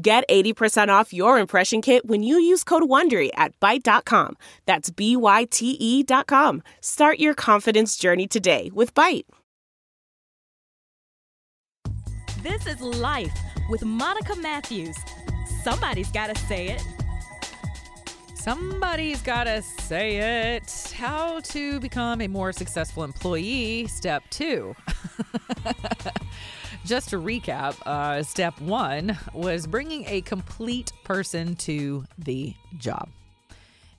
Get 80% off your impression kit when you use code WONDERY at Byte.com. That's B-Y-T-E dot com. Start your confidence journey today with Byte. This is Life with Monica Matthews. Somebody's got to say it. Somebody's got to say it. How to become a more successful employee, step two. Just to recap, uh, step one was bringing a complete person to the job.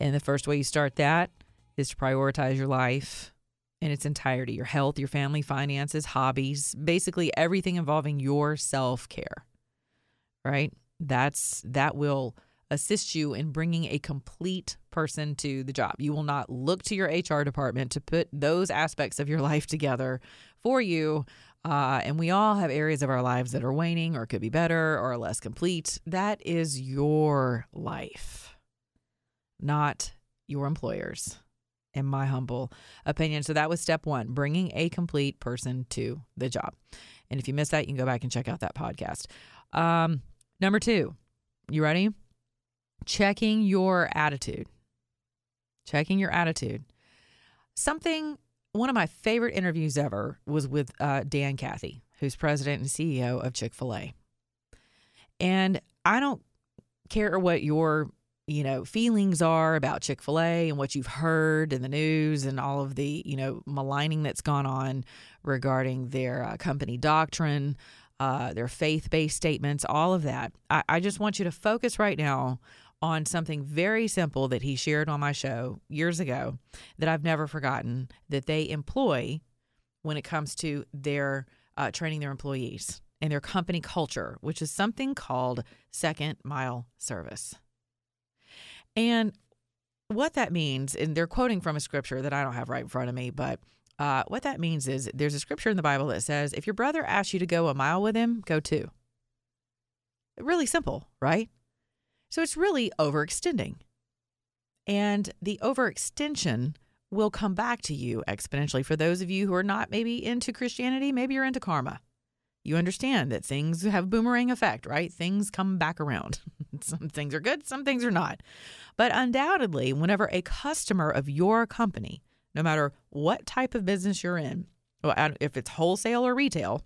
And the first way you start that is to prioritize your life in its entirety your health, your family, finances, hobbies, basically everything involving your self care, right? That's that will assist you in bringing a complete person to the job. You will not look to your HR department to put those aspects of your life together for you. Uh, and we all have areas of our lives that are waning or could be better or less complete. That is your life, not your employer's, in my humble opinion. So that was step one bringing a complete person to the job. And if you missed that, you can go back and check out that podcast. Um, number two, you ready? checking your attitude. Checking your attitude. Something, one of my favorite interviews ever was with uh, Dan Cathy, who's president and CEO of Chick fil A. And I don't care what your you know feelings are about chick-fil-a and what you've heard in the news and all of the you know maligning that's gone on regarding their uh, company doctrine uh, their faith-based statements all of that I, I just want you to focus right now on something very simple that he shared on my show years ago that I've never forgotten that they employ when it comes to their uh, training their employees and their company culture, which is something called second mile service. And what that means, and they're quoting from a scripture that I don't have right in front of me, but uh, what that means is there's a scripture in the Bible that says, if your brother asks you to go a mile with him, go two. Really simple, right? So it's really overextending. And the overextension will come back to you exponentially. For those of you who are not maybe into Christianity, maybe you're into karma. You understand that things have boomerang effect, right? Things come back around. some things are good, some things are not. But undoubtedly, whenever a customer of your company, no matter what type of business you're in, if it's wholesale or retail,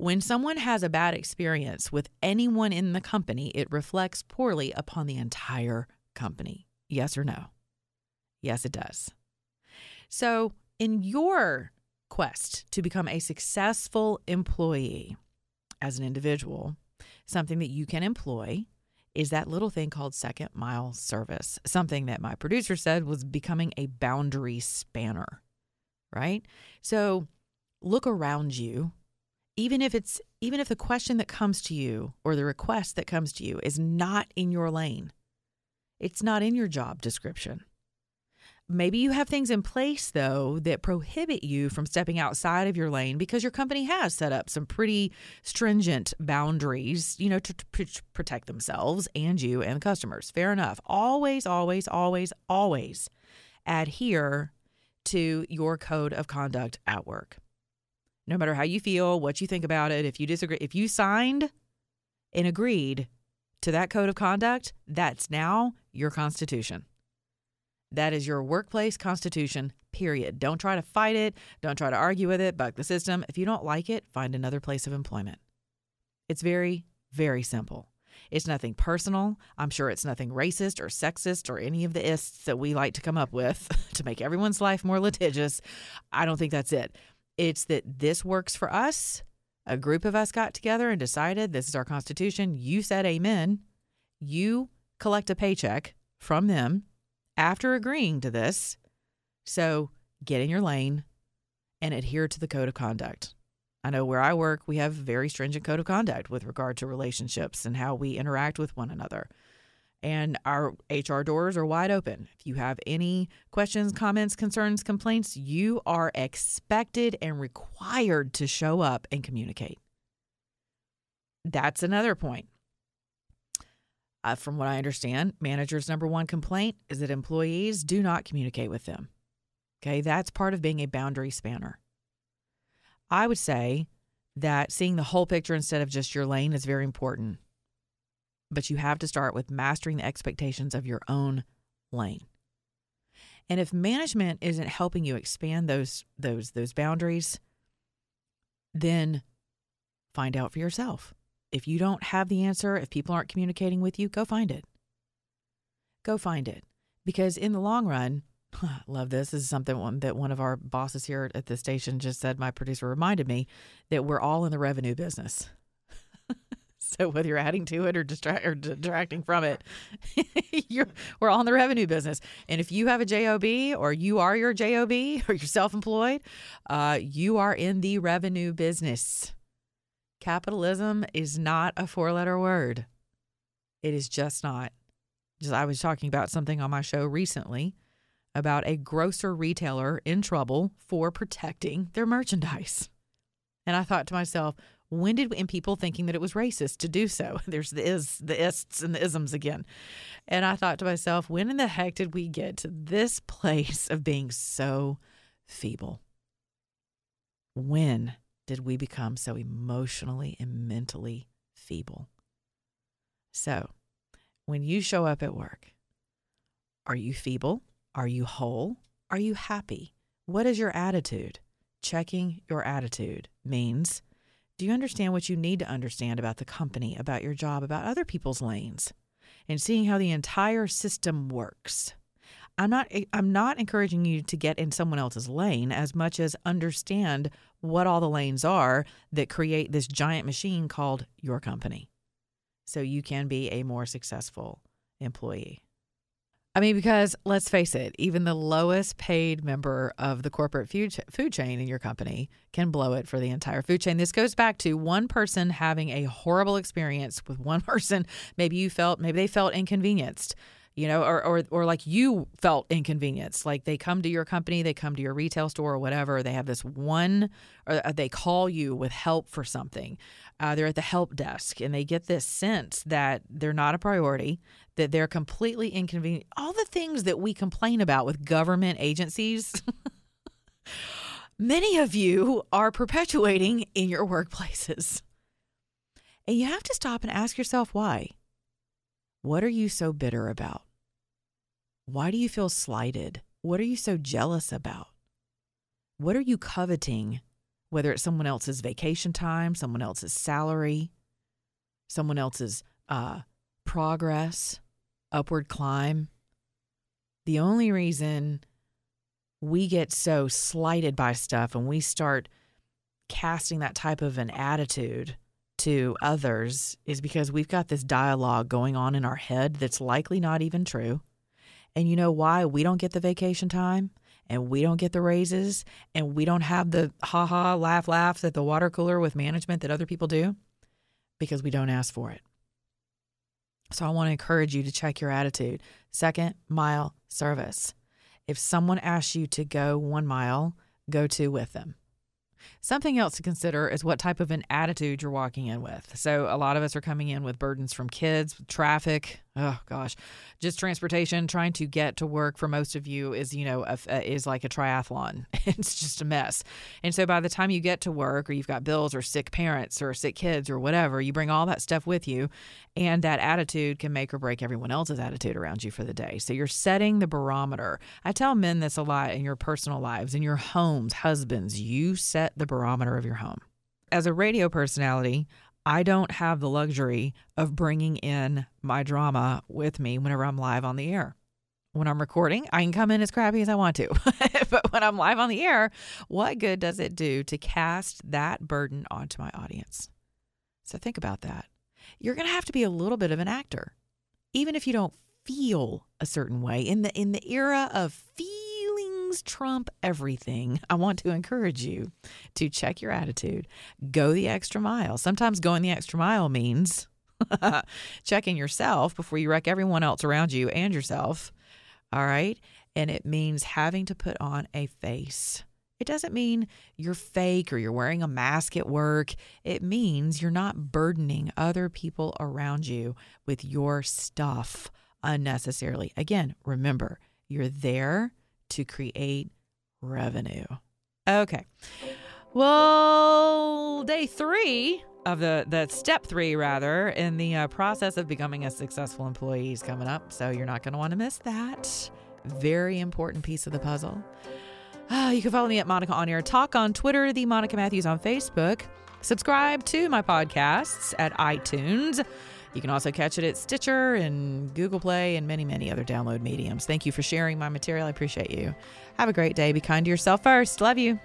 when someone has a bad experience with anyone in the company, it reflects poorly upon the entire company. Yes or no? Yes, it does. So, in your quest to become a successful employee as an individual, something that you can employ is that little thing called second mile service, something that my producer said was becoming a boundary spanner, right? So, look around you even if it's even if the question that comes to you or the request that comes to you is not in your lane it's not in your job description. Maybe you have things in place though that prohibit you from stepping outside of your lane because your company has set up some pretty stringent boundaries you know to, to protect themselves and you and the customers. Fair enough. Always always always always adhere to your code of conduct at work no matter how you feel, what you think about it, if you disagree, if you signed and agreed to that code of conduct, that's now your constitution. That is your workplace constitution, period. Don't try to fight it. Don't try to argue with it, buck the system. If you don't like it, find another place of employment. It's very, very simple. It's nothing personal. I'm sure it's nothing racist or sexist or any of the ists that we like to come up with to make everyone's life more litigious. I don't think that's it. It's that this works for us. A group of us got together and decided this is our Constitution. You said amen. You collect a paycheck from them after agreeing to this. So get in your lane and adhere to the code of conduct. I know where I work, we have very stringent code of conduct with regard to relationships and how we interact with one another. And our HR doors are wide open. If you have any questions, comments, concerns, complaints, you are expected and required to show up and communicate. That's another point. Uh, from what I understand, managers' number one complaint is that employees do not communicate with them. Okay, that's part of being a boundary spanner. I would say that seeing the whole picture instead of just your lane is very important. But you have to start with mastering the expectations of your own lane. And if management isn't helping you expand those those those boundaries, then find out for yourself. If you don't have the answer, if people aren't communicating with you, go find it. Go find it. Because in the long run, love this. This is something one, that one of our bosses here at the station just said. My producer reminded me that we're all in the revenue business. so whether you're adding to it or, distract, or detracting from it, you're we're all in the revenue business. And if you have a job or you are your job or you're self-employed, uh, you are in the revenue business. Capitalism is not a four-letter word. It is just not. Just I was talking about something on my show recently about a grocer retailer in trouble for protecting their merchandise. And I thought to myself, when did and people thinking that it was racist to do so? There's the is the ists and the isms again. And I thought to myself, when in the heck did we get to this place of being so feeble? When did we become so emotionally and mentally feeble? So, when you show up at work, are you feeble? Are you whole? Are you happy? What is your attitude? Checking your attitude means do you understand what you need to understand about the company, about your job, about other people's lanes, and seeing how the entire system works? I'm not eh, I'm not encouraging you to get in someone else's lane as much as understand what all the lanes are that create this giant machine called your company. So you can be a more successful employee. I mean, because let's face it, even the lowest paid member of the corporate food, food chain in your company can blow it for the entire food chain. This goes back to one person having a horrible experience with one person. Maybe you felt, maybe they felt inconvenienced you know, or, or or like you felt inconvenience. Like they come to your company, they come to your retail store or whatever. They have this one, or uh, they call you with help for something. Uh, they're at the help desk and they get this sense that they're not a priority, that they're completely inconvenient. All the things that we complain about with government agencies. many of you are perpetuating in your workplaces. And you have to stop and ask yourself why. What are you so bitter about? Why do you feel slighted? What are you so jealous about? What are you coveting, whether it's someone else's vacation time, someone else's salary, someone else's uh, progress, upward climb? The only reason we get so slighted by stuff and we start casting that type of an attitude to others is because we've got this dialogue going on in our head that's likely not even true. And you know why we don't get the vacation time and we don't get the raises and we don't have the ha ha laugh laugh at the water cooler with management that other people do? Because we don't ask for it. So I want to encourage you to check your attitude. Second, mile service. If someone asks you to go one mile, go two with them. Something else to consider is what type of an attitude you're walking in with. So, a lot of us are coming in with burdens from kids, traffic, oh gosh, just transportation. Trying to get to work for most of you is, you know, a, a, is like a triathlon. it's just a mess. And so, by the time you get to work, or you've got bills, or sick parents, or sick kids, or whatever, you bring all that stuff with you, and that attitude can make or break everyone else's attitude around you for the day. So, you're setting the barometer. I tell men this a lot in your personal lives, in your homes, husbands. You set the barometer of your home. As a radio personality, I don't have the luxury of bringing in my drama with me whenever I'm live on the air. When I'm recording, I can come in as crappy as I want to. but when I'm live on the air, what good does it do to cast that burden onto my audience? So think about that. You're going to have to be a little bit of an actor. Even if you don't feel a certain way in the in the era of feeling trump everything, I want to encourage you to check your attitude. Go the extra mile. Sometimes going the extra mile means checking yourself before you wreck everyone else around you and yourself. All right. And it means having to put on a face. It doesn't mean you're fake or you're wearing a mask at work. It means you're not burdening other people around you with your stuff unnecessarily. Again, remember, you're there to create revenue. Okay. Well, day three of the the step three rather in the uh, process of becoming a successful employee is coming up, so you're not going to want to miss that. Very important piece of the puzzle. Uh, you can follow me at Monica on Air Talk on Twitter, the Monica Matthews on Facebook. Subscribe to my podcasts at iTunes. You can also catch it at Stitcher and Google Play and many, many other download mediums. Thank you for sharing my material. I appreciate you. Have a great day. Be kind to yourself first. Love you.